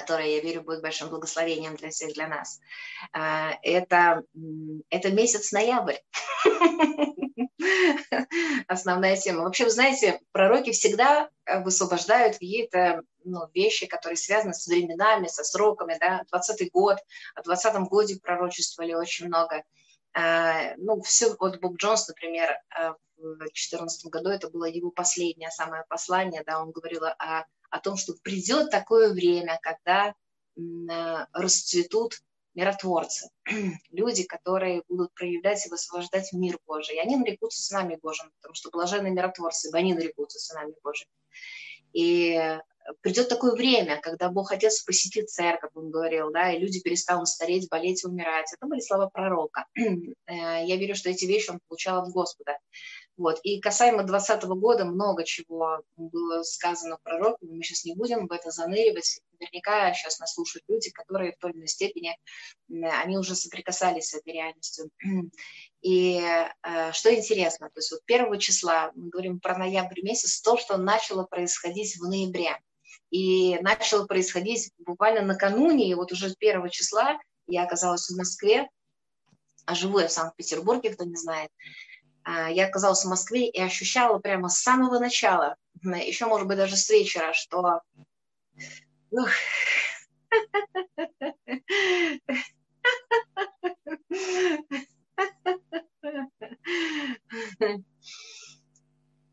которое, я верю, будет большим благословением для всех, для нас. А, это, это месяц ноябрь. Основная тема. Вообще, вы знаете, пророки всегда э, высвобождают какие-то ну, вещи, которые связаны с временами, со сроками. Да? 20 год, о 20 годе пророчествовали очень много. А, ну, все, вот Боб Джонс, например, э, в 2014 году, это было его последнее самое послание, да, он говорил о о том, что придет такое время, когда э, расцветут миротворцы, люди, которые будут проявлять и высвобождать мир Божий. И они нарекутся сынами Божьими, потому что блаженные миротворцы, ибо они нарекутся сынами Божьими. И придет такое время, когда Бог Отец посетит церковь, он говорил, да, и люди перестанут стареть, болеть, умирать. Это были слова пророка. Э, я верю, что эти вещи он получал от Господа. Вот. И касаемо 2020 года много чего было сказано пророком, мы сейчас не будем в это заныривать. Наверняка сейчас нас слушают люди, которые в той или иной степени, они уже соприкасались с этой реальностью. И э, что интересно, то есть вот первого числа, мы говорим про ноябрь месяц, то, что начало происходить в ноябре. И начало происходить буквально накануне, и вот уже первого числа я оказалась в Москве, а живу я в Санкт-Петербурге, кто не знает. А, я оказалась в Москве и ощущала прямо с самого начала, еще, может быть, даже с вечера, что.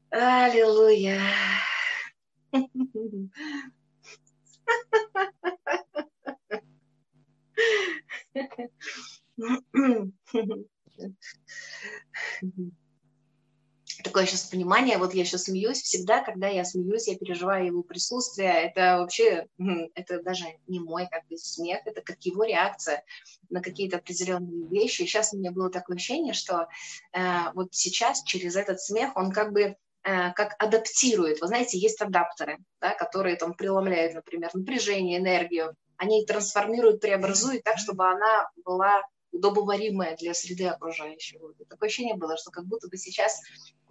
Аллилуйя. Такое сейчас понимание, вот я сейчас смеюсь, всегда, когда я смеюсь, я переживаю его присутствие, это вообще, это даже не мой как бы смех, это как его реакция на какие-то определенные вещи. И сейчас у меня было такое ощущение, что э, вот сейчас через этот смех он как бы э, как адаптирует. Вы знаете, есть адаптеры, да, которые там преломляют, например, напряжение, энергию, они трансформируют, преобразуют так, чтобы она была удобоваримое для среды окружающей. Вот. такое ощущение было, что как будто бы сейчас,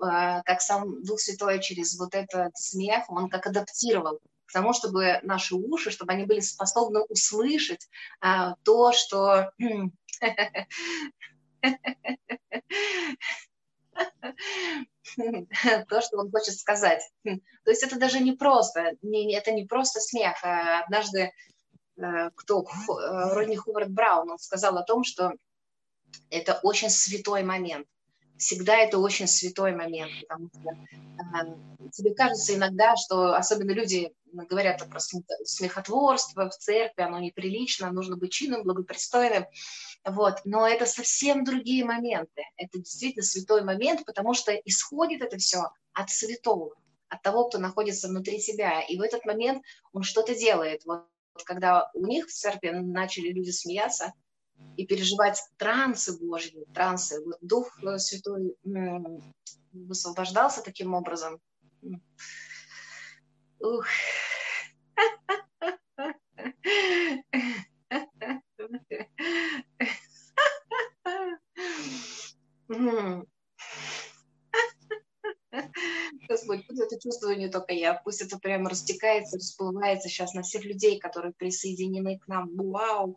э, как сам Дух Святой через вот этот смех, он как адаптировал к тому, чтобы наши уши, чтобы они были способны услышать э, то, что то, что он хочет сказать. То есть это даже не просто, не, это не просто смех. А однажды кто, э, Родни Ховард Браун, он сказал о том, что это очень святой момент. Всегда это очень святой момент, потому что э, тебе кажется иногда, что особенно люди говорят про смехотворство в церкви, оно неприлично, нужно быть чинным, благопристойным, вот. Но это совсем другие моменты. Это действительно святой момент, потому что исходит это все от святого, от того, кто находится внутри себя. И в этот момент он что-то делает. Вот когда у них в церкви начали люди смеяться и переживать трансы Божьи, трансы, вот Дух Святой высвобождался таким образом. Ух. Господь, пусть это чувствую не только я, пусть это прямо растекается, расплывается сейчас на всех людей, которые присоединены к нам. Вау!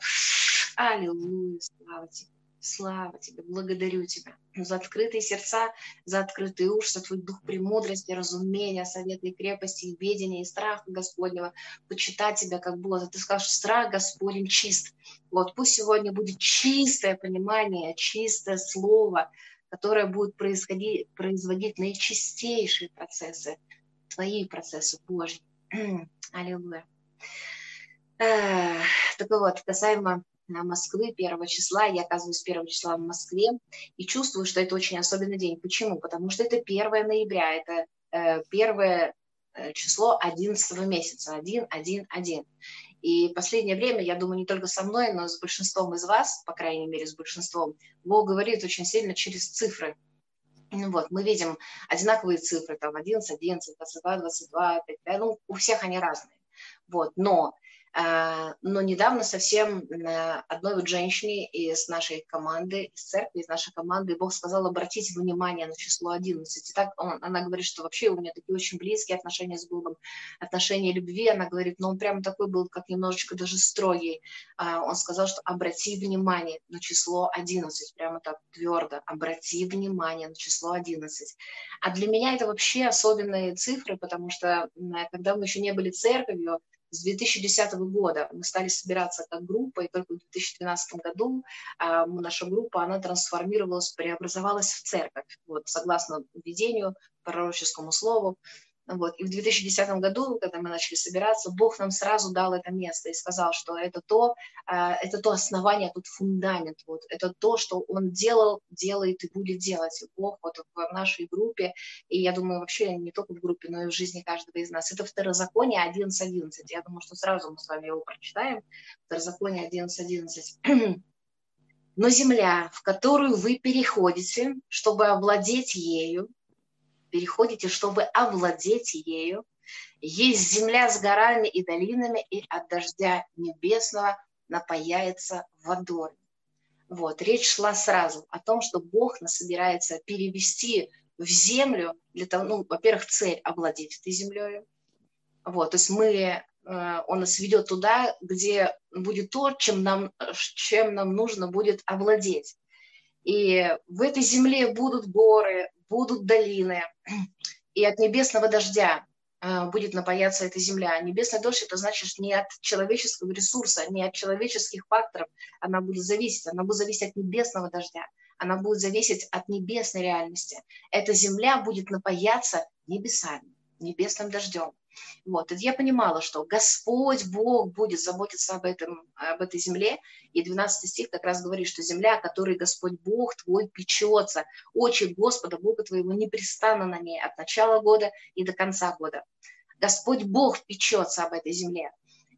Аллилуйя! Слава тебе! Слава тебе, благодарю тебя за открытые сердца, за открытый уши, за твой дух премудрости, разумения, совета и крепости, и ведения, и страха Господнего, почитать тебя как Бога. Ты скажешь, страх Господень чист. Вот пусть сегодня будет чистое понимание, чистое слово, которая будет происходить, производить наичистейшие процессы, твои процессы Божьи. Аллилуйя. Так вот, касаемо э, Москвы первого числа, я оказываюсь первого числа в Москве и чувствую, что это очень особенный день. Почему? Потому что это 1 ноября, это э, первое э, число 11 месяца, 1, 1, 1. И последнее время, я думаю, не только со мной, но с большинством из вас, по крайней мере, с большинством, Бог говорит очень сильно через цифры. Ну вот, мы видим одинаковые цифры, там 11, 11, 22, 22, 5, 5, ну, у всех они разные. Вот, но но недавно совсем э, одной вот женщине из нашей команды, из церкви, из нашей команды, Бог сказал обратить внимание на число 11. И так он, она говорит, что вообще у нее такие очень близкие отношения с Богом, отношения любви. Она говорит, но он прямо такой был, как немножечко даже строгий. А, он сказал, что обрати внимание на число 11, прямо так твердо, обрати внимание на число 11. А для меня это вообще особенные цифры, потому что когда мы еще не были церковью, с 2010 года мы стали собираться как группа, и только в 2012 году а, наша группа, она трансформировалась, преобразовалась в церковь, вот, согласно видению, пророческому слову. Вот. И в 2010 году, когда мы начали собираться, Бог нам сразу дал это место и сказал, что это то, а, это то основание, тот фундамент, вот, это то, что Он делал, делает и будет делать. И Бог вот в нашей группе, и я думаю, вообще не только в группе, но и в жизни каждого из нас. Это Второзаконие 11.11. Я думаю, что сразу мы с вами его прочитаем. Второзаконие 11.11. Но земля, в которую вы переходите, чтобы овладеть ею, переходите, чтобы овладеть ею. Есть земля с горами и долинами, и от дождя небесного напаяется водой. Вот, речь шла сразу о том, что Бог нас собирается перевести в землю для того, ну, во-первых, цель овладеть этой землей. Вот, то есть мы, э, он нас ведет туда, где будет то, чем нам, чем нам нужно будет овладеть. И в этой земле будут горы, будут долины, и от небесного дождя э, будет напаяться эта земля. Небесный дождь – это значит не от человеческого ресурса, не от человеческих факторов она будет зависеть, она будет зависеть от небесного дождя, она будет зависеть от небесной реальности. Эта земля будет напаяться небесами, небесным дождем. Вот. И я понимала, что Господь Бог будет заботиться об, этом, об этой земле. И 12 стих как раз говорит, что земля, о которой Господь Бог твой печется, очи Господа Бога твоего непрестанно на ней от начала года и до конца года. Господь Бог печется об этой земле.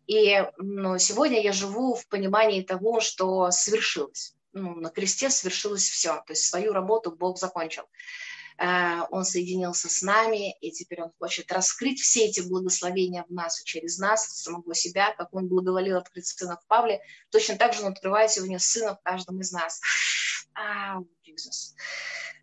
И ну, сегодня я живу в понимании того, что свершилось. Ну, на кресте свершилось все. То есть свою работу Бог закончил. Э, он соединился с нами, и теперь Он хочет раскрыть все эти благословения в нас и через нас, самого себя, как Он благоволил открыть Сына в Павле, точно так же Он открывает сегодня Сына в каждом из нас. Oh, Jesus.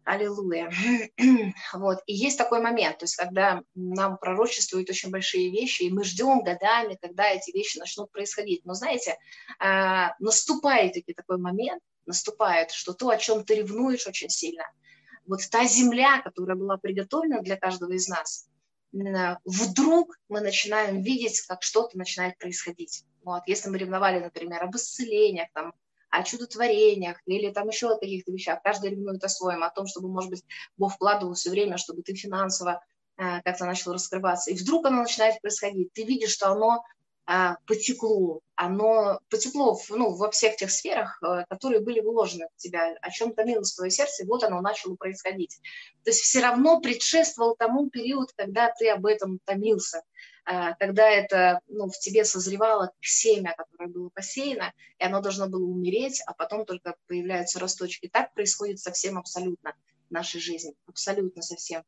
Аллилуйя. Вот. И есть такой момент, то есть когда нам пророчествуют очень большие вещи, и мы ждем годами, когда эти вещи начнут происходить. Но знаете, э, наступает таки такой момент, наступает, что то, о чем ты ревнуешь очень сильно – вот та земля, которая была приготовлена для каждого из нас, вдруг мы начинаем видеть, как что-то начинает происходить. Вот, если мы ревновали, например, об исцелениях, там, о чудотворениях или там еще о каких-то вещах, каждый ревнует о своем, о том, чтобы, может быть, Бог вкладывал все время, чтобы ты финансово э, как-то начал раскрываться. И вдруг оно начинает происходить. Ты видишь, что оно потекло, оно потекло ну, во всех тех сферах, э, которые были вложены в тебя, о чем томилось твое сердце, и вот оно начало происходить. То есть все равно предшествовал тому период, когда ты об этом томился, а, когда это ну, в тебе созревало семя, которое было посеяно, и оно должно было умереть, а потом только появляются росточки. Так происходит совсем абсолютно нашей жизни, абсолютно совсем.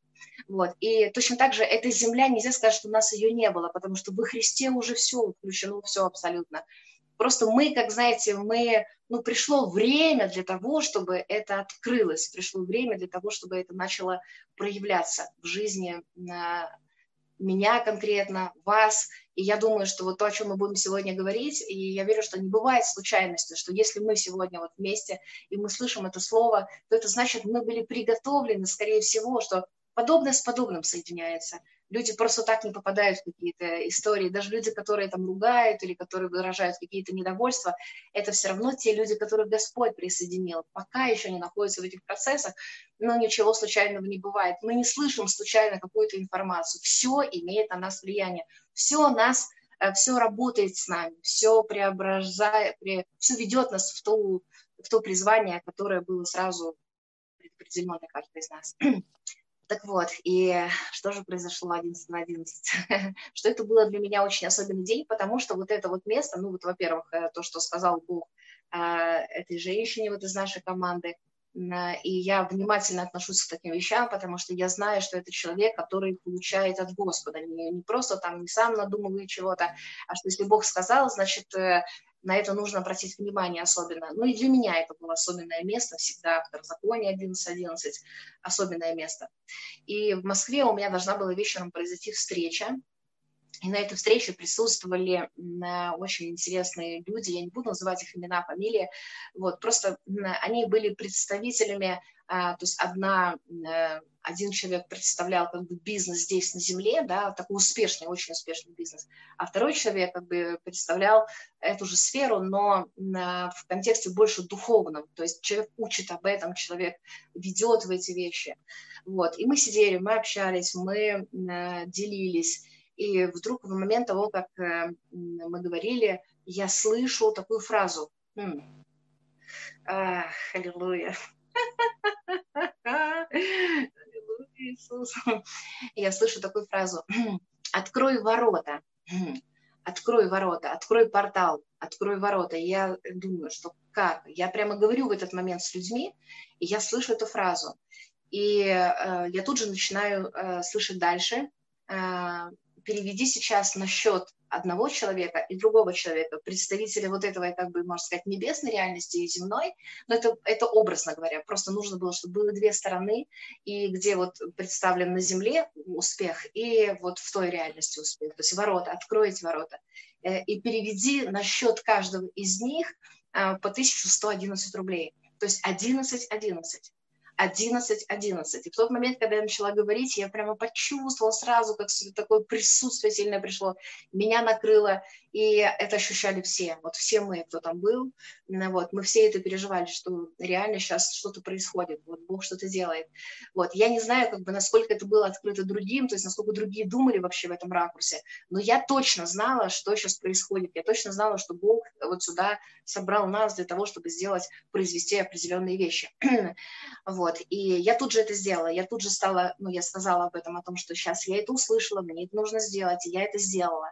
Вот. И точно так же этой земля, нельзя сказать, что у нас ее не было, потому что во Христе уже все включено, все абсолютно. Просто мы, как знаете, мы, ну, пришло время для того, чтобы это открылось, пришло время для того, чтобы это начало проявляться в жизни меня конкретно, вас. И я думаю, что вот то, о чем мы будем сегодня говорить, и я верю, что не бывает случайности, что если мы сегодня вот вместе, и мы слышим это слово, то это значит, мы были приготовлены, скорее всего, что подобное с подобным соединяется люди просто так не попадают в какие-то истории. Даже люди, которые там ругают или которые выражают какие-то недовольства, это все равно те люди, которых Господь присоединил. Пока еще не находятся в этих процессах, но ничего случайного не бывает. Мы не слышим случайно какую-то информацию. Все имеет на нас влияние. Все нас э, все работает с нами, все преображает, все ведет нас в то, в то призвание, которое было сразу предопределено для каждого из нас. Так вот, и что же произошло 11 на 11? что это было для меня очень особенный день, потому что вот это вот место, ну вот, во-первых, э, то, что сказал Бог э, этой женщине вот из нашей команды, и я внимательно отношусь к таким вещам, потому что я знаю, что это человек, который получает от Господа, не, не просто там, не сам надумывает чего-то, а что если Бог сказал, значит, э, на это нужно обратить внимание особенно. Ну и для меня это было особенное место, всегда в Второзаконие 11.11, особенное место. И в Москве у меня должна была вечером произойти встреча, и на этой встрече присутствовали очень интересные люди, я не буду называть их имена, фамилии, вот, просто они были представителями, а, то есть одна, э, один человек представлял как бы бизнес здесь на земле, да, такой успешный, очень успешный бизнес, а второй человек как бы представлял эту же сферу, но в контексте больше духовном, то есть человек учит об этом, человек ведет в эти вещи, вот, и мы сидели, мы общались, мы делились, и вдруг в момент того, как э, мы говорили, я слышу такую фразу. Ах, аллилуйя. Аллилуйя, Иисус. Я слышу такую фразу. Открой ворота. Открой ворота, открой портал, открой ворота. Я думаю, что как? Я прямо говорю в этот момент с людьми, и я слышу эту фразу. И э, я тут же начинаю э, слышать дальше, э, переведи сейчас на счет одного человека и другого человека, представителя вот этого, как бы, можно сказать, небесной реальности и земной, но это, это образно говоря, просто нужно было, чтобы было две стороны, и где вот представлен на земле успех, и вот в той реальности успех, то есть ворота, откройте ворота, э, и переведи на счет каждого из них э, по 1111 рублей, то есть 11, 11. 11, 11. И в тот момент, когда я начала говорить, я прямо почувствовала сразу, как такое присутствие сильное пришло, меня накрыло, и это ощущали все. Вот все мы, кто там был, вот, мы все это переживали, что реально сейчас что-то происходит, вот Бог что-то делает. Вот, я не знаю, как бы, насколько это было открыто другим, то есть насколько другие думали вообще в этом ракурсе, но я точно знала, что сейчас происходит, я точно знала, что Бог вот сюда собрал нас для того, чтобы сделать, произвести определенные вещи. вот. Вот, и я тут же это сделала, я тут же стала, ну, я сказала об этом, о том, что сейчас я это услышала, мне это нужно сделать, и я это сделала.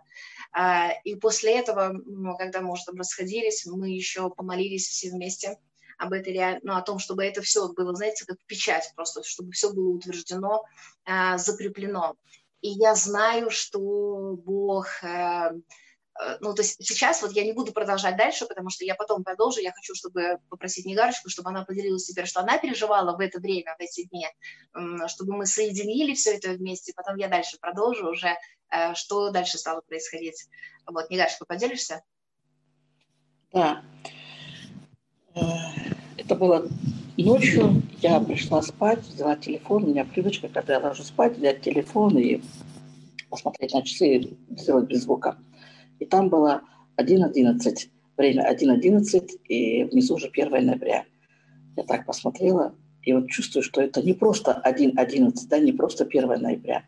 А, и после этого, ну, когда мы уже там расходились, мы еще помолились все вместе об этой, ну, о том, чтобы это все было, знаете, как печать просто, чтобы все было утверждено, а, закреплено. И я знаю, что Бог Э, ну, то есть сейчас вот я не буду продолжать дальше, потому что я потом продолжу, я хочу, чтобы попросить Негарочку, чтобы она поделилась теперь, что она переживала в это время, в эти дни, чтобы мы соединили все это вместе, потом я дальше продолжу уже, э, что дальше стало происходить. Вот, Негарочка, поделишься? Да. Э, это было ночью, я пришла спать, взяла телефон, у меня привычка, когда я ложу спать, взять телефон и посмотреть на часы, сделать без звука. И там было 1.11, время 1.11, и внизу уже 1 ноября. Я так посмотрела, и вот чувствую, что это не просто 1.11, да, не просто 1 ноября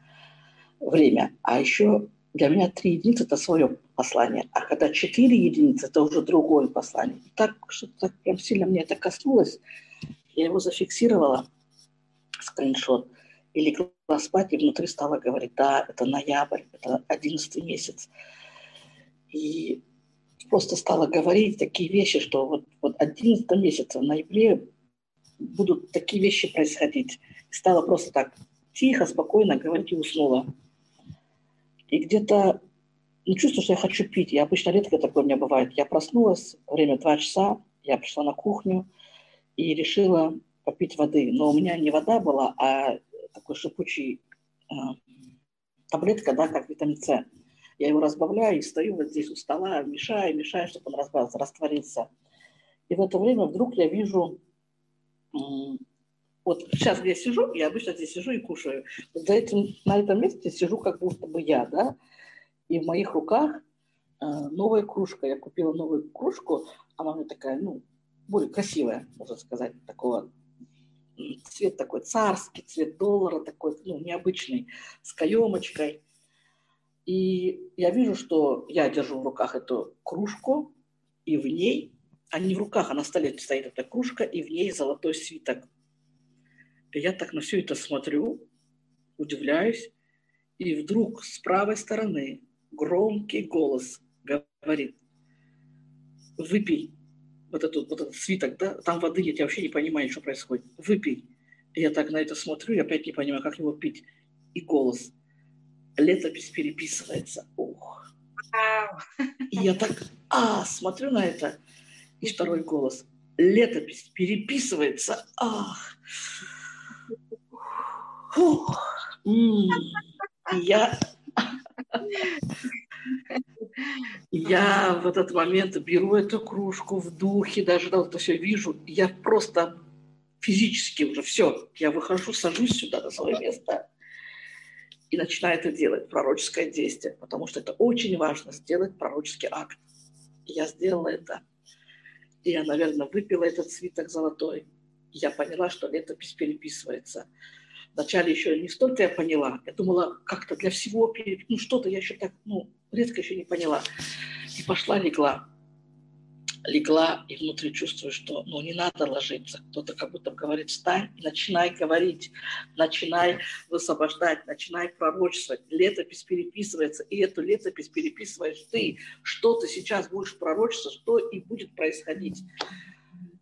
время, а еще для меня 3 единицы – это свое послание, а когда 4 единицы – это уже другое послание. И так, что так прям сильно мне это коснулось, я его зафиксировала, скриншот, и легла спать, и внутри стала говорить, да, это ноябрь, это 11 месяц. И просто стала говорить такие вещи, что вот, вот 11 месяца в ноябре будут такие вещи происходить. Стала просто так тихо, спокойно говорить и уснула. И где-то, ну, чувствую, что я хочу пить. Я обычно редко такое у меня бывает. Я проснулась, время 2 часа, я пришла на кухню и решила попить воды. Но у меня не вода была, а такой шипучий э, таблетка, да, как витамин С. Я его разбавляю и стою вот здесь у стола, мешаю, мешаю, чтобы он растворился. И в это время вдруг я вижу, вот сейчас я сижу, я обычно здесь сижу и кушаю. Вот за этим, на этом месте сижу как будто бы я, да, и в моих руках э, новая кружка. Я купила новую кружку, она у меня такая, ну, более красивая, можно сказать, такого цвет такой царский, цвет доллара такой, ну, необычный, с каемочкой. И я вижу, что я держу в руках эту кружку, и в ней, а не в руках, а на столе стоит эта кружка, и в ней золотой свиток. И я так на все это смотрю, удивляюсь, и вдруг с правой стороны громкий голос говорит, выпей. вот, эту, вот этот свиток, да, там воды нет, я вообще не понимаю, что происходит. Выпей. И я так на это смотрю, я опять не понимаю, как его пить. И голос. Летопись переписывается. Ух. И я так, а, смотрю на это. И второй голос. Летопись переписывается. Ах. Фух. И я я в этот момент беру эту кружку в духе, даже да, это все вижу, я просто физически уже все, я выхожу, сажусь сюда на свое место и начинаю это делать, пророческое действие, потому что это очень важно, сделать пророческий акт. И я сделала это. И я, наверное, выпила этот свиток золотой. я поняла, что летопись переписывается. Вначале еще не столько я поняла, я думала, как-то для всего, ну что-то я еще так, ну, резко еще не поняла. И пошла, легла. Легла и внутри чувствую, что ну, не надо ложиться. Кто-то как будто говорит, встань начинай говорить, начинай высвобождать, начинай пророчествовать. Летопись переписывается, и эту летопись переписываешь ты. Что ты сейчас будешь пророчествовать, что и будет происходить.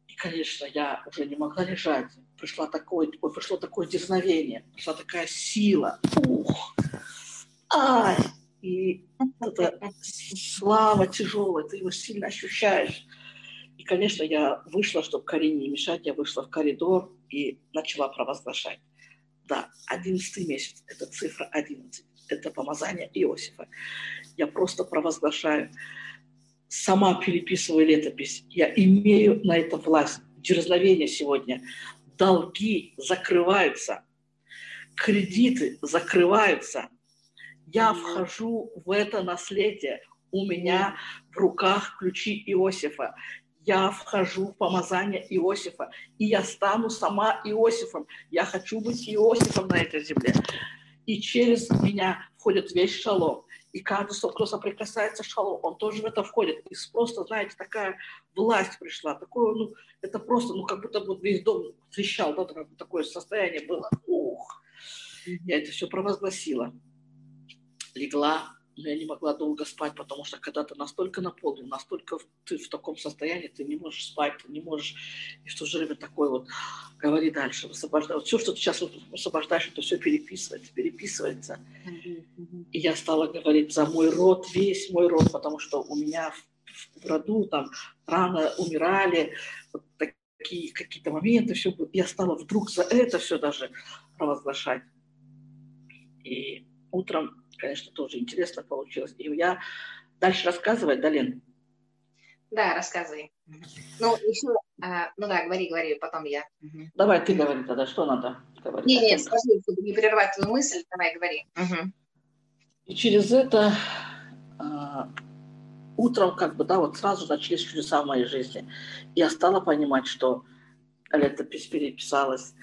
И, конечно, я уже не могла лежать. Пришло такое, пришло такое дерзновение, пришла такая сила. Ух! Ай! И эта слава тяжелая, ты его сильно ощущаешь. И, конечно, я вышла, чтобы Карине не мешать, я вышла в коридор и начала провозглашать. Да, одиннадцатый месяц, это цифра 11, это помазание Иосифа. Я просто провозглашаю, сама переписываю летопись, я имею на это власть, дерзновение сегодня. Долги закрываются, кредиты закрываются – я вхожу в это наследие. У меня в руках ключи Иосифа. Я вхожу в помазание Иосифа, и я стану сама Иосифом. Я хочу быть Иосифом на этой земле. И через меня входит весь шалом. И каждый, кто соприкасается с шалом, он тоже в это входит. И просто, знаете, такая власть пришла. Такое, ну, это просто, ну, как будто вот весь дом трещал, да, такое состояние было. Ух! Я это все провозгласила легла, но я не могла долго спать, потому что когда ты настолько наполнен, настолько ты в таком состоянии, ты не можешь спать, ты не можешь, и в то же время такой вот, говори дальше, высвобождай. Вот все, что ты сейчас высвобождаешь, это все переписывается, переписывается. И я стала говорить за мой род, весь мой род, потому что у меня в, в роду там рано умирали, вот такие какие-то моменты, все. Я стала вдруг за это все даже провозглашать. И утром конечно, тоже интересно получилось. И я дальше рассказывать, да, Лен? Да, рассказывай. Ну, еще, а, ну да, говори, говори, потом я. Давай ты говори тогда, что надо говорить? Нет, нет, скажи, чтобы не прервать твою мысль, давай говори. Угу. И через это а, утром, как бы, да, вот сразу начались чудеса в моей жизни. Я стала понимать, что летопись переписалась,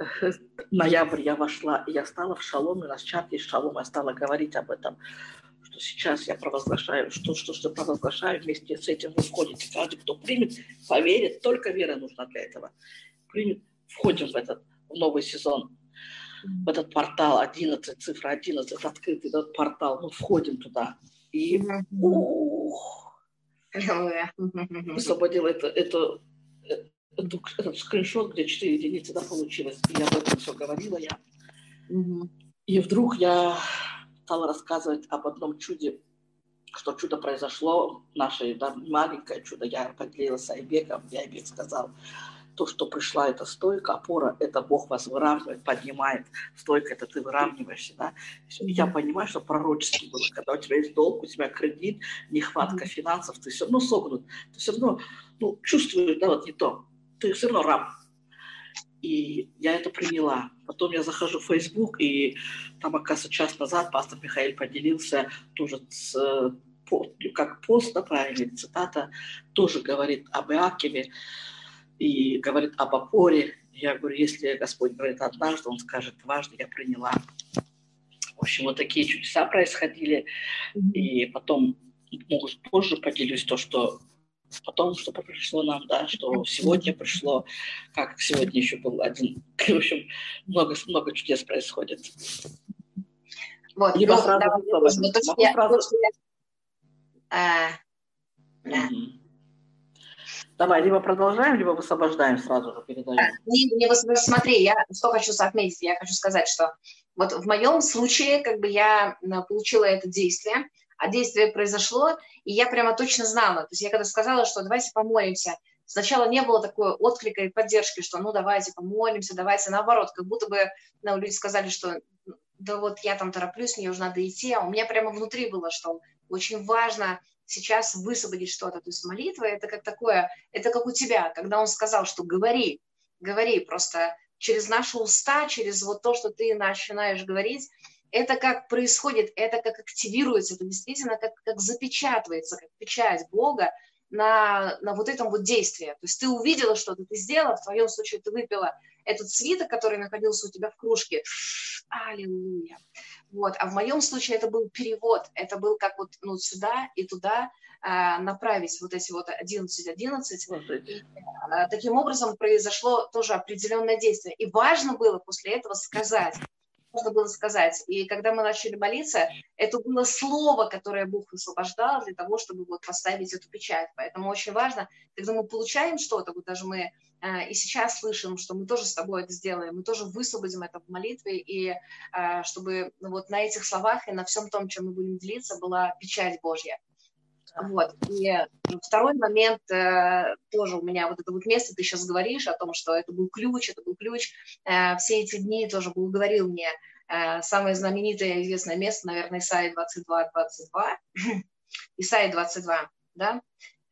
ноябрь я вошла, и я стала в шалом, и у нас чат есть шалом, я стала говорить об этом, что сейчас я провозглашаю, что, что, что провозглашаю, вместе с этим вы входите. Каждый, кто примет, поверит, только вера нужна для этого. Примет, входим в этот в новый сезон, в этот портал 11, цифра 11, открытый этот портал, мы входим туда. И ух, высвободил это, это, этот скриншот, где 4 единицы, да, получилось. И я об этом все говорила я. Угу. И вдруг я стала рассказывать об одном чуде, что чудо произошло, наше да, маленькое чудо. Я поделилась с Айбеком, и Айбек сказал, то, что пришла эта стойка, опора, это Бог вас выравнивает, поднимает. Стойка, это ты выравниваешься, да. И я понимаю, что пророчески было, когда у тебя есть долг, у тебя кредит, нехватка финансов, ты все равно согнут, ты все равно ну, чувствуешь, да, вот не то ты все равно раб. И я это приняла. Потом я захожу в Facebook, и там, оказывается, час назад пастор Михаил поделился тоже с как пост, да, правильно, цитата, тоже говорит об Иакове и говорит об опоре. Я говорю, если Господь говорит однажды, Он скажет дважды, я приняла. В общем, вот такие чудеса происходили. И потом, может, позже поделюсь то, что потом что пришло нам, да, что сегодня пришло, как сегодня еще был один, в общем, много, много чудес происходит. Вот, Либо ну, сразу да, ну, то, я, сразу... То, я, а, да. Давай, либо продолжаем, либо высвобождаем сразу же передаем. Не, не высвобождаем. Смотри, я что хочу отметить, я хочу сказать, что вот в моем случае как бы я получила это действие, а действие произошло, и я прямо точно знала. То есть я когда сказала, что давайте помолимся, сначала не было такой отклика и поддержки, что ну давайте помолимся, давайте наоборот, как будто бы ну, люди сказали, что да вот я там тороплюсь, мне уже надо идти, а у меня прямо внутри было, что очень важно сейчас высвободить что-то. То есть молитва – это как такое, это как у тебя, когда он сказал, что говори, говори, просто через наши уста, через вот то, что ты начинаешь говорить, это как происходит, это как активируется, это действительно как, как запечатывается, как печать Бога на, на вот этом вот действии. То есть ты увидела что-то, ты сделала, в твоем случае ты выпила этот свиток, который находился у тебя в кружке. Аллилуйя. Вот. А в моем случае это был перевод, это был как вот ну, сюда и туда а, направить вот эти вот 11-11. И, а, таким образом произошло тоже определенное действие. И важно было после этого сказать, можно было сказать. И когда мы начали молиться, это было слово, которое Бог высвобождал для того, чтобы вот поставить эту печать. Поэтому очень важно, когда мы получаем что-то, вот даже мы э, и сейчас слышим, что мы тоже с тобой это сделаем, мы тоже высвободим это в молитве, и э, чтобы вот на этих словах и на всем том, чем мы будем делиться, была печать Божья. Вот. И второй момент э, тоже у меня вот это вот место, ты сейчас говоришь о том, что это был ключ, это был ключ. Э, все эти дни тоже был говорил мне э, самое знаменитое известное место, наверное, Исаия 22, 22. Исаия 22, да?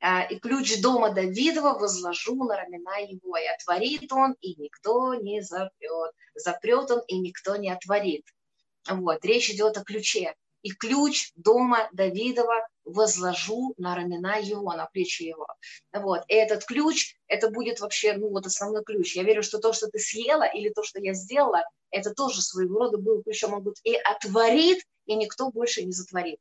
Э, «И ключ дома Давидова возложу на ramена его, и отворит он, и никто не запрет. Запрет он, и никто не отворит». Вот, речь идет о ключе и ключ дома Давидова возложу на ramена его, на плечи его. Вот. И этот ключ, это будет вообще, ну, вот основной ключ. Я верю, что то, что ты съела, или то, что я сделала, это тоже своего рода был ключом. Он будет и отворит, и никто больше не затворит.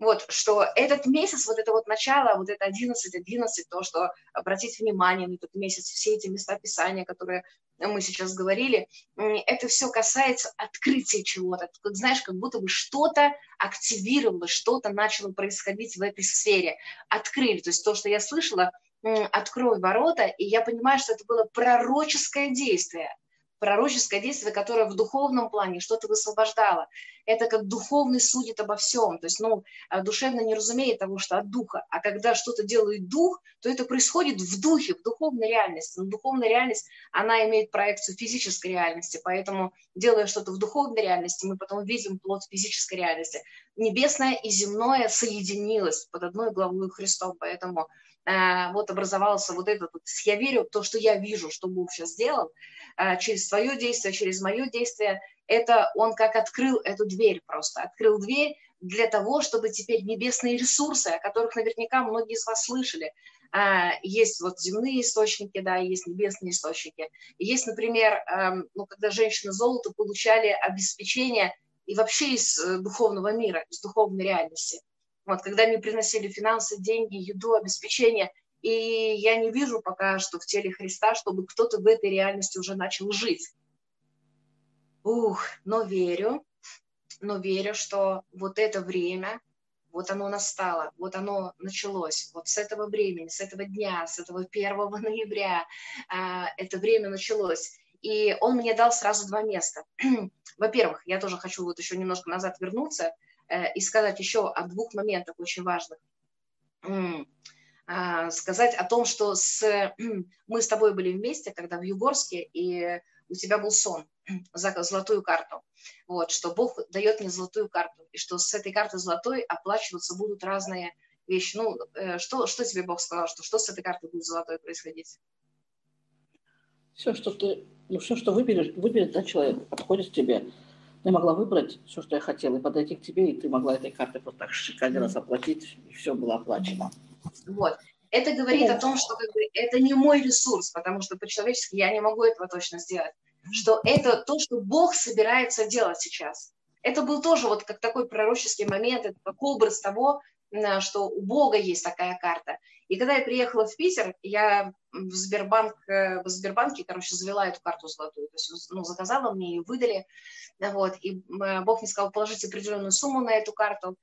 Вот, что этот месяц, вот это вот начало, вот это 11-11, то, что обратить внимание на этот месяц, все эти места Писания, которые мы сейчас говорили, это все касается открытия чего-то. Знаешь, как будто бы что-то активировалось, что-то начало происходить в этой сфере. Открыли. То есть то, что я слышала, открой ворота, и я понимаю, что это было пророческое действие – пророческое действие, которое в духовном плане что-то высвобождало. Это как духовный судит обо всем. То есть, ну, а душевно не разумеет того, что от духа. А когда что-то делает дух, то это происходит в духе, в духовной реальности. Но духовная реальность, она имеет проекцию физической реальности. Поэтому, делая что-то в духовной реальности, мы потом видим плод физической реальности. Небесное и земное соединилось под одной главой Христом. Поэтому вот образовался вот этот, вот, я верю, то, что я вижу, что Бог сейчас сделал, а, через свое действие, через мое действие, это он как открыл эту дверь просто, открыл дверь для того, чтобы теперь небесные ресурсы, о которых наверняка многие из вас слышали, а, есть вот земные источники, да, есть небесные источники. Есть, например, ну, когда женщины золота получали обеспечение и вообще из э, духовного мира, из духовной реальности. Вот, когда они приносили финансы, деньги, еду, обеспечение, и я не вижу пока что в теле Христа, чтобы кто-то в этой реальности уже начал жить. Ух, но верю, но верю, что вот это время, вот оно настало, вот оно началось, вот с этого времени, с этого дня, с этого 1 ноября а, это время началось. И он мне дал сразу два места. Во-первых, я тоже хочу вот еще немножко назад вернуться э, и сказать еще о двух моментах очень важных. А, сказать о том, что с, мы с тобой были вместе, когда в Югорске, и у тебя был сон за золотую карту. Вот, что Бог дает мне золотую карту, и что с этой карты золотой оплачиваться будут разные вещи. Ну, э, что, что тебе Бог сказал, что, что с этой картой будет золотой происходить? Все, что ты, ну, все, что выберешь, выберет да, человек, подходит тебе. Ты могла выбрать все, что я хотела, и подойти к тебе, и ты могла этой картой просто так один раз оплатить, и все было оплачено. Вот. Это говорит о том, что как бы, это не мой ресурс, потому что по-человечески я не могу этого точно сделать. Что это то, что Бог собирается делать сейчас. Это был тоже вот как такой пророческий момент, это как образ того, что у Бога есть такая карта. И когда я приехала в Питер, я в, Сбербанк, э, в Сбербанке, короче, завела эту карту золотую. То есть, ну, заказала, мне ее выдали. Вот, и Бог мне сказал, положите определенную сумму на эту карту.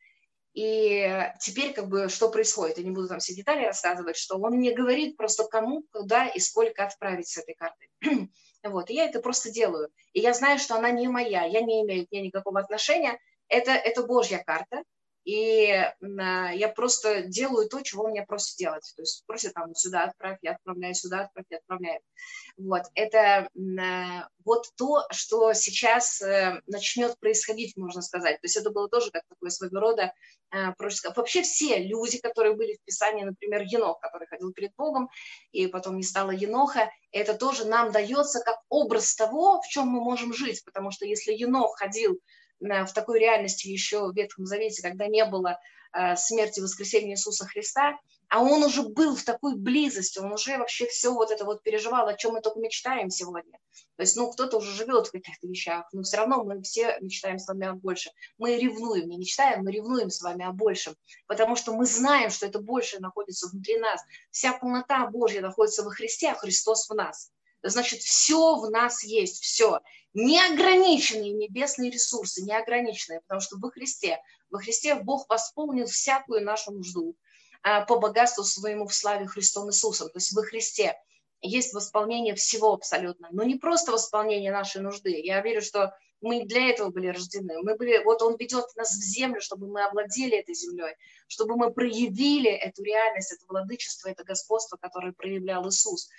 И теперь как бы что происходит, я не буду там все детали рассказывать, что он мне говорит просто кому, куда и сколько отправить с этой картой. вот, и я это просто делаю. И я знаю, что она не моя, я не имею к ней никакого отношения, это, это Божья карта, и я просто делаю то, чего он меня просит делать. То есть просит там сюда отправь, я отправляю, сюда отправь, я отправляю. Вот, это вот то, что сейчас э, начнет происходить, можно сказать. То есть это было тоже как такое своего рода э, пророческое. Вообще все люди, которые были в Писании, например, Енох, который ходил перед Богом, и потом не стало Еноха, это тоже нам дается как образ того, в чем мы можем жить. Потому что если Енох ходил в такой реальности еще в Ветхом Завете, когда не было э, смерти и воскресения Иисуса Христа, а он уже был в такой близости, он уже вообще все вот это вот переживал, о чем мы только мечтаем сегодня. То есть, ну, кто-то уже живет в каких-то вещах, но все равно мы все мечтаем с вами о большем. Мы ревнуем, не мечтаем, мы ревнуем с вами о большем, потому что мы знаем, что это большее находится внутри нас. Вся полнота Божья находится во Христе, а Христос в нас. Значит, все в нас есть, все неограниченные небесные ресурсы, неограниченные, потому что во Христе, во Христе Бог восполнил всякую нашу нужду а, по богатству своему в славе Христом Иисусом. То есть во Христе есть восполнение всего абсолютно, но не просто восполнение нашей нужды. Я верю, что мы для этого были рождены. Мы были, вот Он ведет нас в землю, чтобы мы овладели этой землей, чтобы мы проявили эту реальность, это владычество, это господство, которое проявлял Иисус,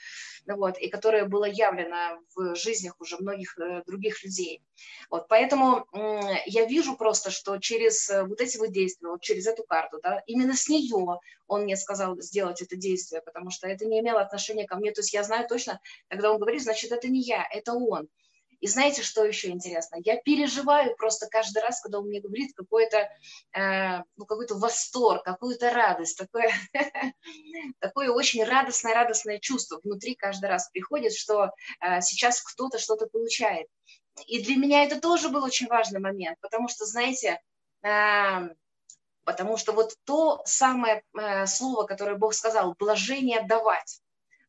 вот, и которое было явлено в жизнях уже многих э, других людей. Вот, поэтому я вижу просто, что через э, вот эти вот действия, вот через эту карту, да, именно с нее он мне сказал сделать это действие, потому что это не имело отношения ко мне. То есть я знаю точно, когда он говорит, значит, это не я, это он. И знаете, что еще интересно? Я переживаю просто каждый раз, когда он мне говорит какой-то э, ну, какой-то восторг, какую-то радость, такое, такое очень радостное, радостное чувство внутри каждый раз приходит, что э, сейчас кто-то что-то получает. И для меня это тоже был очень важный момент, потому что, знаете, э, потому что вот то самое э, слово, которое Бог сказал, блажение давать.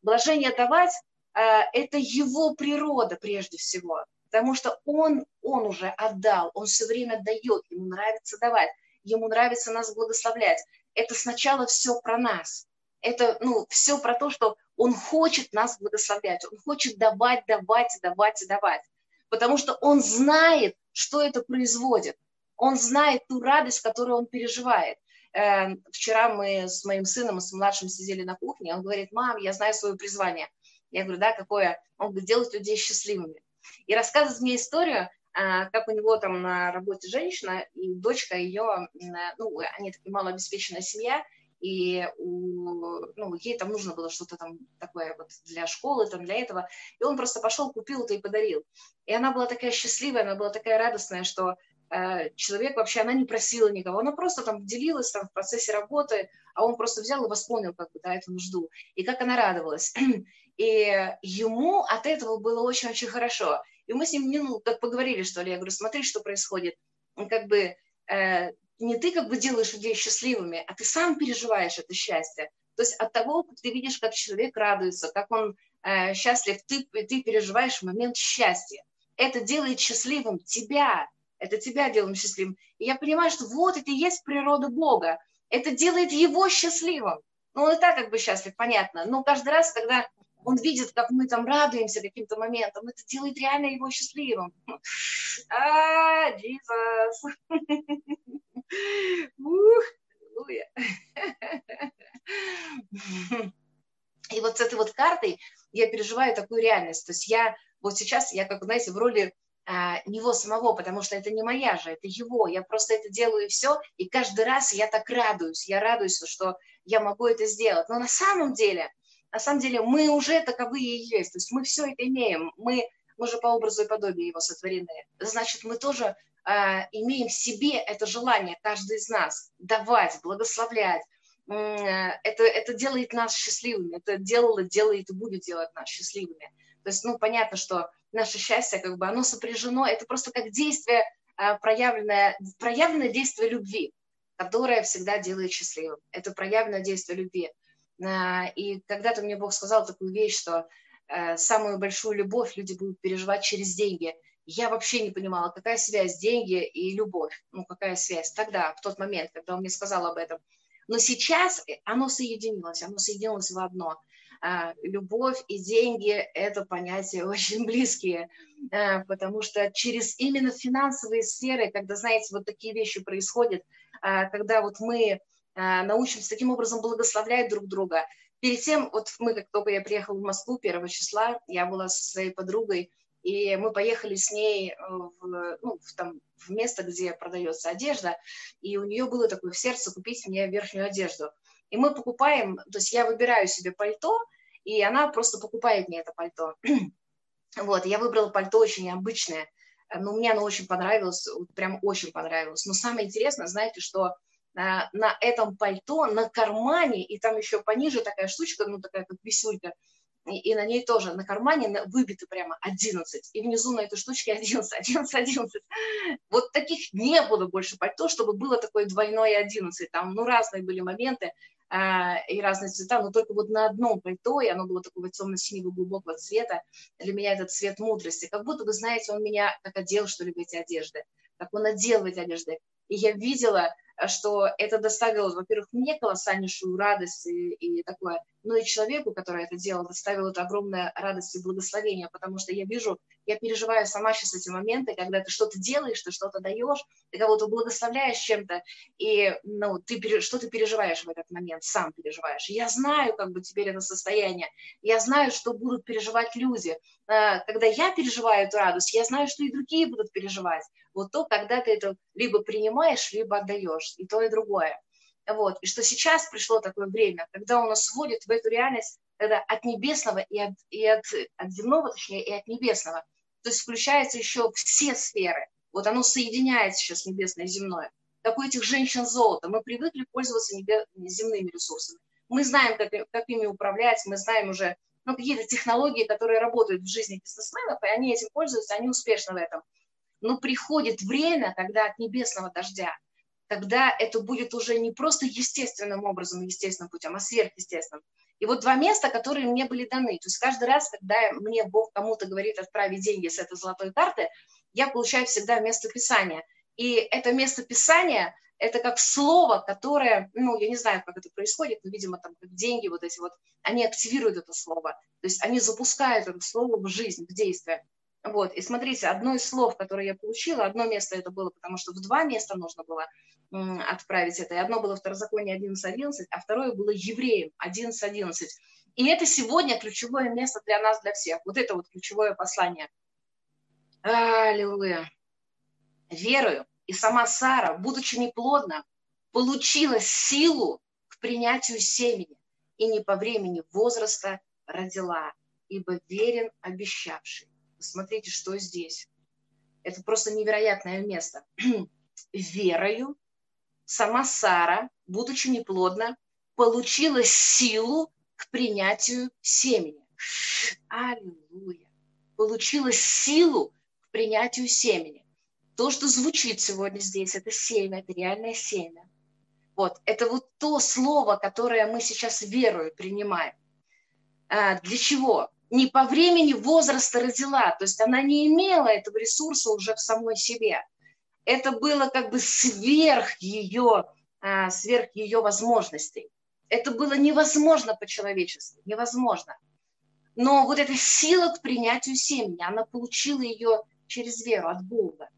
Блажение давать это его природа прежде всего, потому что он, он уже отдал, он все время дает, ему нравится давать, ему нравится нас благословлять. Это сначала все про нас. Это ну, все про то, что он хочет нас благословлять, он хочет давать, давать, давать, давать. Потому что он знает, что это производит. Он знает ту радость, которую он переживает. Э, вчера мы с моим сыном, с младшим сидели на кухне, он говорит, мам, я знаю свое призвание. Я говорю, да, какое? Он говорит, делать людей счастливыми. И рассказывает мне историю, а, как у него там на работе женщина, и дочка ее, ну, они такая малообеспеченная семья, и у, ну, ей там нужно было что-то там такое вот для школы, там для этого, и он просто пошел, купил это и подарил. И она была такая счастливая, она была такая радостная, что э, человек вообще, она не просила никого, она просто там делилась там в процессе работы, а он просто взял и восполнил как бы, да, эту нужду. И как она радовалась. И ему от этого было очень-очень хорошо. И мы с ним, ну, как поговорили, что ли, я говорю, смотри, что происходит. Он как бы, э, не ты как бы делаешь людей счастливыми, а ты сам переживаешь это счастье. То есть от того, как ты видишь, как человек радуется, как он э, счастлив, ты, ты переживаешь момент счастья. Это делает счастливым тебя, это тебя делает счастливым. И я понимаю, что вот это и есть природа Бога. Это делает его счастливым. Ну, он и так как бы счастлив, понятно. Но каждый раз, когда он видит, как мы там радуемся каким-то моментом, это делает реально его счастливым. А, Джизус. И вот с этой вот картой я переживаю такую реальность. То есть я вот сейчас, я как, знаете, в роли а, него самого, потому что это не моя же, это его. Я просто это делаю и все, и каждый раз я так радуюсь. Я радуюсь, что я могу это сделать. Но на самом деле на самом деле мы уже таковые и есть, то есть мы все это имеем, мы, мы же по образу и подобию его сотворены. Значит, мы тоже э, имеем в себе это желание, каждый из нас, давать, благословлять. Это, это делает нас счастливыми, это делало, делает и будет делать нас счастливыми. То есть, ну, понятно, что наше счастье, как бы, оно сопряжено, это просто как действие, а, проявленное, проявленное действие любви, которое всегда делает счастливым. Это проявленное действие любви. А, и когда-то мне Бог сказал такую вещь, что э, самую большую любовь люди будут переживать через деньги. я вообще не понимала, какая связь деньги и любовь. Ну, какая связь тогда, в тот момент, когда он мне сказал об этом. Но сейчас оно соединилось, оно соединилось в одно. А, любовь и деньги – это понятия очень близкие, а, потому что через именно финансовые сферы, когда, знаете, вот такие вещи происходят, а, когда вот мы научимся таким образом благословлять друг друга. Перед тем, вот мы, как только я приехала в Москву 1 числа, я была со своей подругой, и мы поехали с ней э, в, ну, в, там, в место, где продается одежда, и у нее было такое в сердце купить мне верхнюю одежду. И мы покупаем, то есть я выбираю себе пальто, и она просто покупает мне это пальто. вот, я выбрала пальто очень необычное, но мне оно очень понравилось, прям очень понравилось. Но самое интересное, знаете, что на, э, на этом пальто, на кармане, и там еще пониже такая штучка, ну такая как висюлька, и, на ней тоже на кармане выбиты прямо 11, и внизу на этой штучке 11, 11, 11. Вот таких не было больше пальто, чтобы было такое двойное 11. Там, ну, разные были моменты а, и разные цвета, но только вот на одном пальто, и оно было такого темно-синего глубокого цвета. Для меня этот цвет мудрости. Как будто, вы знаете, он меня как одел, что ли, в эти одежды. Как он одел в эти одежды. И я видела, что это доставило, во-первых, мне колоссальнейшую радость и, и такое, но и человеку, который это делал, доставило это огромное радость и благословение, потому что я вижу, я переживаю сама сейчас эти моменты, когда ты что-то делаешь, ты что-то даешь, ты кого-то благословляешь чем-то, и ну, ты, что ты переживаешь в этот момент, сам переживаешь. Я знаю как бы теперь это состояние, я знаю, что будут переживать люди. А, когда я переживаю эту радость, я знаю, что и другие будут переживать. Вот то, когда ты это либо принимаешь, либо отдаешь, и то, и другое. Вот. И что сейчас пришло такое время, когда он нас вводит в эту реальность когда от небесного и от, и от, от земного, точнее, и от небесного. То есть включаются еще все сферы. Вот оно соединяется сейчас небесное и земное. Как у этих женщин золото. Мы привыкли пользоваться небе, земными ресурсами. Мы знаем, как, как ими управлять, мы знаем уже ну, какие-то технологии, которые работают в жизни бизнесменов, и они этим пользуются, они успешны в этом. Но приходит время, когда от небесного дождя – тогда это будет уже не просто естественным образом, естественным путем, а сверхъестественным. И вот два места, которые мне были даны. То есть каждый раз, когда мне Бог кому-то говорит отправить деньги с этой золотой карты, я получаю всегда место Писания. И это место Писания – это как слово, которое, ну, я не знаю, как это происходит, но, видимо, там как деньги вот эти вот, они активируют это слово. То есть они запускают это слово в жизнь, в действие. Вот, и смотрите, одно из слов, которое я получила, одно место это было, потому что в два места нужно было отправить это. И одно было Второзаконие 11.11, а второе было Евреям 11.11. И это сегодня ключевое место для нас, для всех. Вот это вот ключевое послание. Аллилуйя. Верую. И сама Сара, будучи неплодна, получила силу к принятию семени и не по времени возраста родила, ибо верен обещавший. Посмотрите, что здесь. Это просто невероятное место. Верою сама Сара, будучи неплодна, получила силу к принятию семени. Аллилуйя. Получила силу к принятию семени. То, что звучит сегодня здесь, это семя, это реальное семя. Вот, это вот то слово, которое мы сейчас верою принимаем. А, для чего? Не по времени возраста родила, то есть она не имела этого ресурса уже в самой себе. Это было как бы сверх ее, а, сверх ее возможностей. Это было невозможно по-человечески, невозможно. Но вот эта сила к принятию семени, она получила ее через веру от Бога.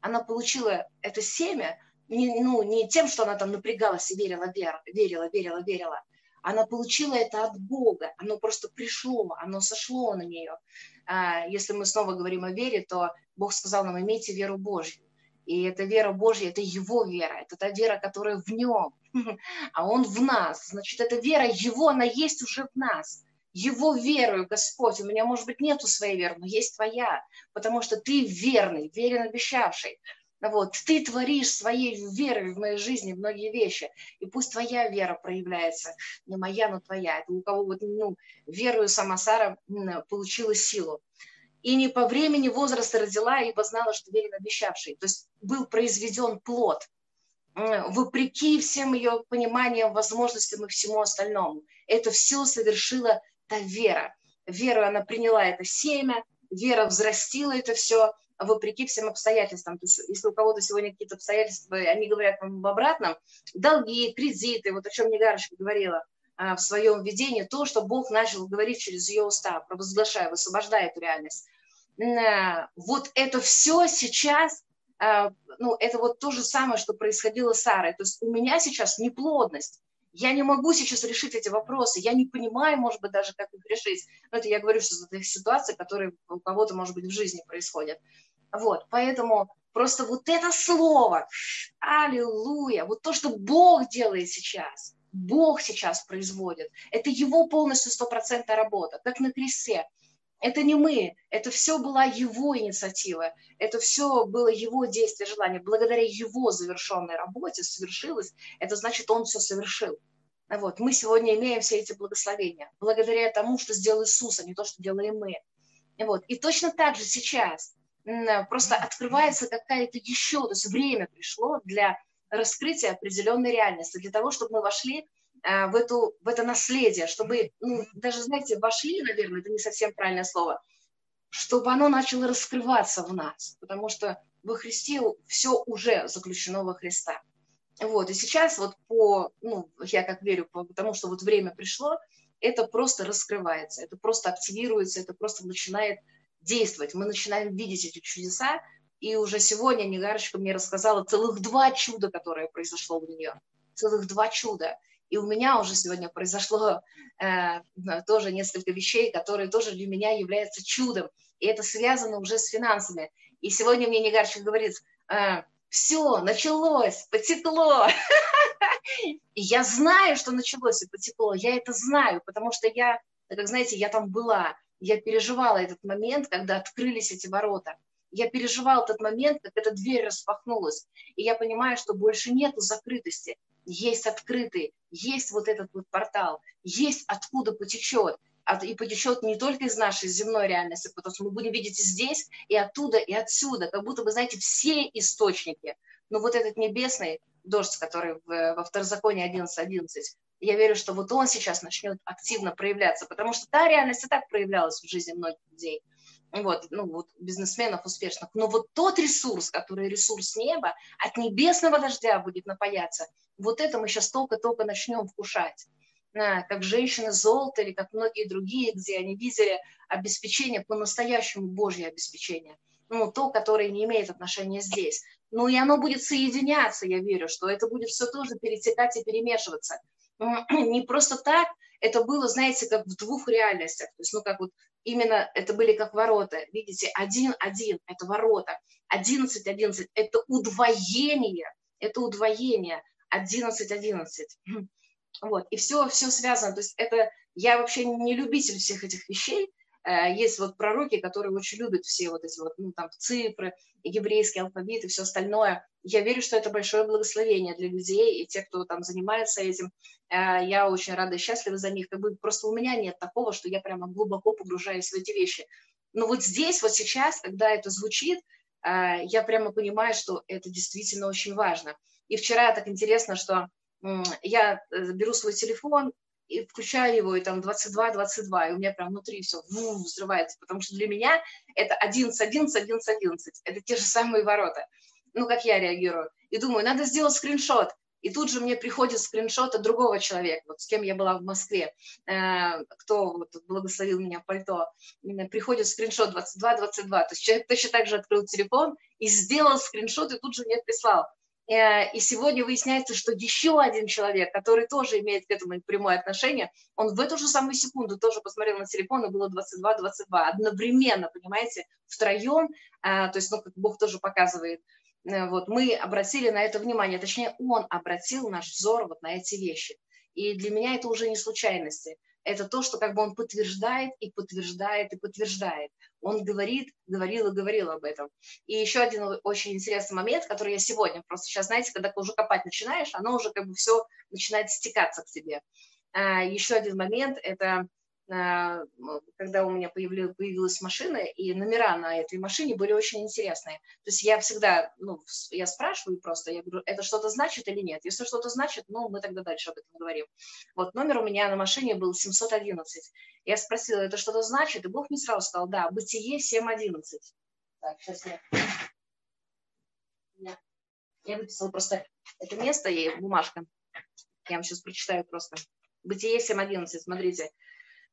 Она получила это семя не, ну, не тем, что она там напрягалась и верила, верила, верила, верила, верила, она получила это от Бога, оно просто пришло, оно сошло на нее. А, если мы снова говорим о вере, то Бог сказал нам, имейте веру Божью. И эта вера Божья, это Его вера, это та вера, которая в Нем, а Он в нас. Значит, эта вера Его, она есть уже в нас. Его верую, Господь, у меня, может быть, нету своей веры, но есть твоя, потому что ты верный, верен обещавший. Вот, ты творишь своей верой в моей жизни многие вещи, и пусть твоя вера проявляется, не моя, но твоя. Это у кого вот, ну, верую сама Сара получила силу. И не по времени возраста родила, ибо знала, что верен обещавший. То есть был произведен плод, вопреки всем ее пониманиям, возможностям и всему остальному. Это все совершила та вера. Вера, она приняла это семя, вера взрастила это все, вопреки всем обстоятельствам. То есть, если у кого-то сегодня какие-то обстоятельства, они говорят вам об обратном, долги, кредиты, вот о чем Негарочка говорила а, в своем видении, то, что Бог начал говорить через ее уста, провозглашая, высвобождая эту реальность. Э, вот это все сейчас а, ну, это вот то же самое, что происходило с Сарой. То есть у меня сейчас неплодность. Я не могу сейчас решить эти вопросы. Я не понимаю, может быть, даже, как их решить. Но это я говорю, что это ситуации, которые у кого-то, может быть, в жизни происходят. Вот, поэтому просто вот это слово, аллилуйя, вот то, что Бог делает сейчас, Бог сейчас производит, это Его полностью стопроцентная работа, как на кресте. Это не мы, это все была его инициатива, это все было его действие, желание. Благодаря его завершенной работе совершилось, это значит, он все совершил. Вот. Мы сегодня имеем все эти благословения, благодаря тому, что сделал Иисус, а не то, что делаем мы. Вот. И точно так же сейчас просто открывается какая-то еще, то есть время пришло для раскрытия определенной реальности, для того, чтобы мы вошли в, эту, в это наследие, чтобы, ну, даже, знаете, вошли, наверное, это не совсем правильное слово, чтобы оно начало раскрываться в нас, потому что во Христе все уже заключено во Христа. Вот, и сейчас вот по, ну, я как верю, потому что вот время пришло, это просто раскрывается, это просто активируется, это просто начинает действовать. Мы начинаем видеть эти чудеса, и уже сегодня Негарочка мне рассказала целых два чуда, которое произошло у нее. Целых два чуда. И у меня уже сегодня произошло э, тоже несколько вещей, которые тоже для меня являются чудом. И это связано уже с финансами. И сегодня мне Негарчик говорит, э, все, началось, потекло. И я знаю, что началось и потекло. Я это знаю, потому что я, как знаете, я там была. Я переживала этот момент, когда открылись эти ворота. Я переживала этот момент, как эта дверь распахнулась. И я понимаю, что больше нету закрытости есть открытый, есть вот этот вот портал, есть откуда потечет. И потечет не только из нашей земной реальности, потому что мы будем видеть и здесь, и оттуда, и отсюда, как будто бы, знаете, все источники. Но вот этот небесный дождь, который во второзаконии 11.11, 11, я верю, что вот он сейчас начнет активно проявляться, потому что та реальность и так проявлялась в жизни многих людей – вот, ну, вот, бизнесменов успешных. Но вот тот ресурс, который ресурс неба, от небесного дождя будет напаяться, вот это мы сейчас только-только начнем вкушать. Как женщины золото или как многие другие, где они видели обеспечение, по-настоящему Божье обеспечение. Ну, то, которое не имеет отношения здесь. Ну, и оно будет соединяться, я верю, что это будет все тоже перетекать и перемешиваться. Не просто так, это было, знаете, как в двух реальностях. То есть, ну, как вот именно это были как ворота. Видите, один-один – это ворота. Одиннадцать-одиннадцать – это удвоение. Это удвоение. Одиннадцать-одиннадцать. Вот. И все, все связано. То есть это я вообще не любитель всех этих вещей, есть вот пророки, которые очень любят все вот эти вот, ну, там, цифры, еврейский алфавит, и все остальное. Я верю, что это большое благословение для людей, и те, кто там занимается этим, э, я очень рада и счастлива за них. Как бы просто у меня нет такого, что я прямо глубоко погружаюсь в эти вещи. Но вот здесь, вот сейчас, когда это звучит, э, я прямо понимаю, что это действительно очень важно. И вчера так интересно, что я беру свой телефон, и включаю его, и там 22, 22, и у меня прям внутри все взрывается, потому что для меня это 11, 11, 11, 11, это те же самые ворота. Ну, как я реагирую. И думаю, надо сделать скриншот. И тут же мне приходит скриншот от другого человека, вот с кем я была в Москве, э, кто вот благословил меня пальто. Приходит скриншот 22-22. То есть человек точно так же открыл телефон и сделал скриншот, и тут же мне прислал. Э, и сегодня выясняется, что еще один человек, который тоже имеет к этому прямое отношение, он в эту же самую секунду тоже посмотрел на телефон, и было 22-22, одновременно, понимаете, втроем, э, то есть, ну, как Бог тоже показывает, э, вот, мы обратили на это внимание, точнее, он обратил наш взор вот на эти вещи. И для меня это уже не случайности это то, что как бы он подтверждает и подтверждает и подтверждает. Он говорит, говорил и говорил об этом. И еще один очень интересный момент, который я сегодня, просто сейчас, знаете, когда уже копать начинаешь, оно уже как бы все начинает стекаться к тебе. А, еще один момент – это когда у меня появилась машина, и номера на этой машине были очень интересные. То есть я всегда, ну, я спрашиваю просто, я говорю, это что-то значит или нет? Если что-то значит, ну, мы тогда дальше об этом говорим. Вот номер у меня на машине был 711. Я спросила, это что-то значит? И Бог мне сразу сказал, да, Бытие 711. Так, сейчас я... Я выписала просто это место и бумажка. Я вам сейчас прочитаю просто. Бытие 7.11, смотрите.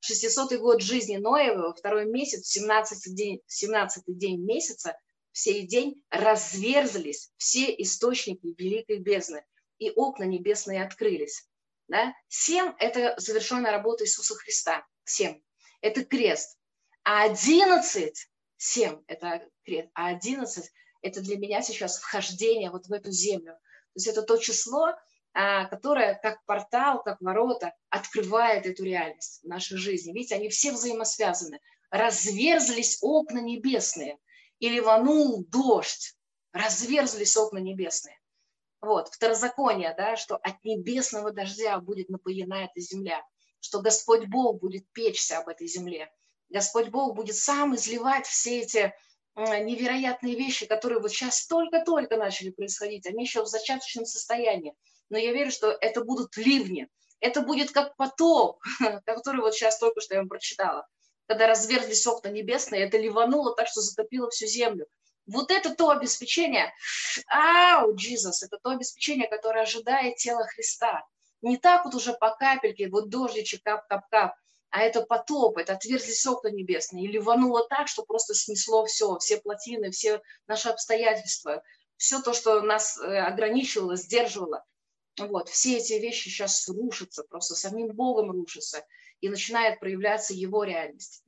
600 год жизни Ноева, второй месяц, 17 день, 17 день месяца, в сей день разверзлись все источники великой бездны, и окна небесные открылись. Да? Семь – это завершенная работа Иисуса Христа. Семь – это крест. А одиннадцать – семь – это крест. А одиннадцать – это для меня сейчас вхождение вот в эту землю. То есть это то число, а, которое как портал, как ворота открывает эту реальность в нашей жизни. Видите, они все взаимосвязаны. Разверзлись окна небесные, и ливанул дождь, разверзлись окна небесные. Вот, второзаконие, да, что от небесного дождя будет напоена эта земля, что Господь Бог будет печься об этой земле. Господь Бог будет сам изливать все эти невероятные вещи, которые вот сейчас только-только начали происходить, они еще в зачаточном состоянии. Но я верю, что это будут ливни, это будет как потоп, который вот сейчас только что я вам прочитала. Когда разверзлись окна небесные, это ливануло так, что затопило всю землю. Вот это то обеспечение, oh, Jesus, это то обеспечение, которое ожидает тело Христа. Не так вот уже по капельке, вот дождичек, кап-кап-кап, а это потоп, это отверзлись окна небесные, и ливануло так, что просто снесло все, все плотины, все наши обстоятельства, все то, что нас э, ограничивало, сдерживало. Вот, все эти вещи сейчас рушатся, просто самим Богом рушатся, и начинает проявляться его реальность.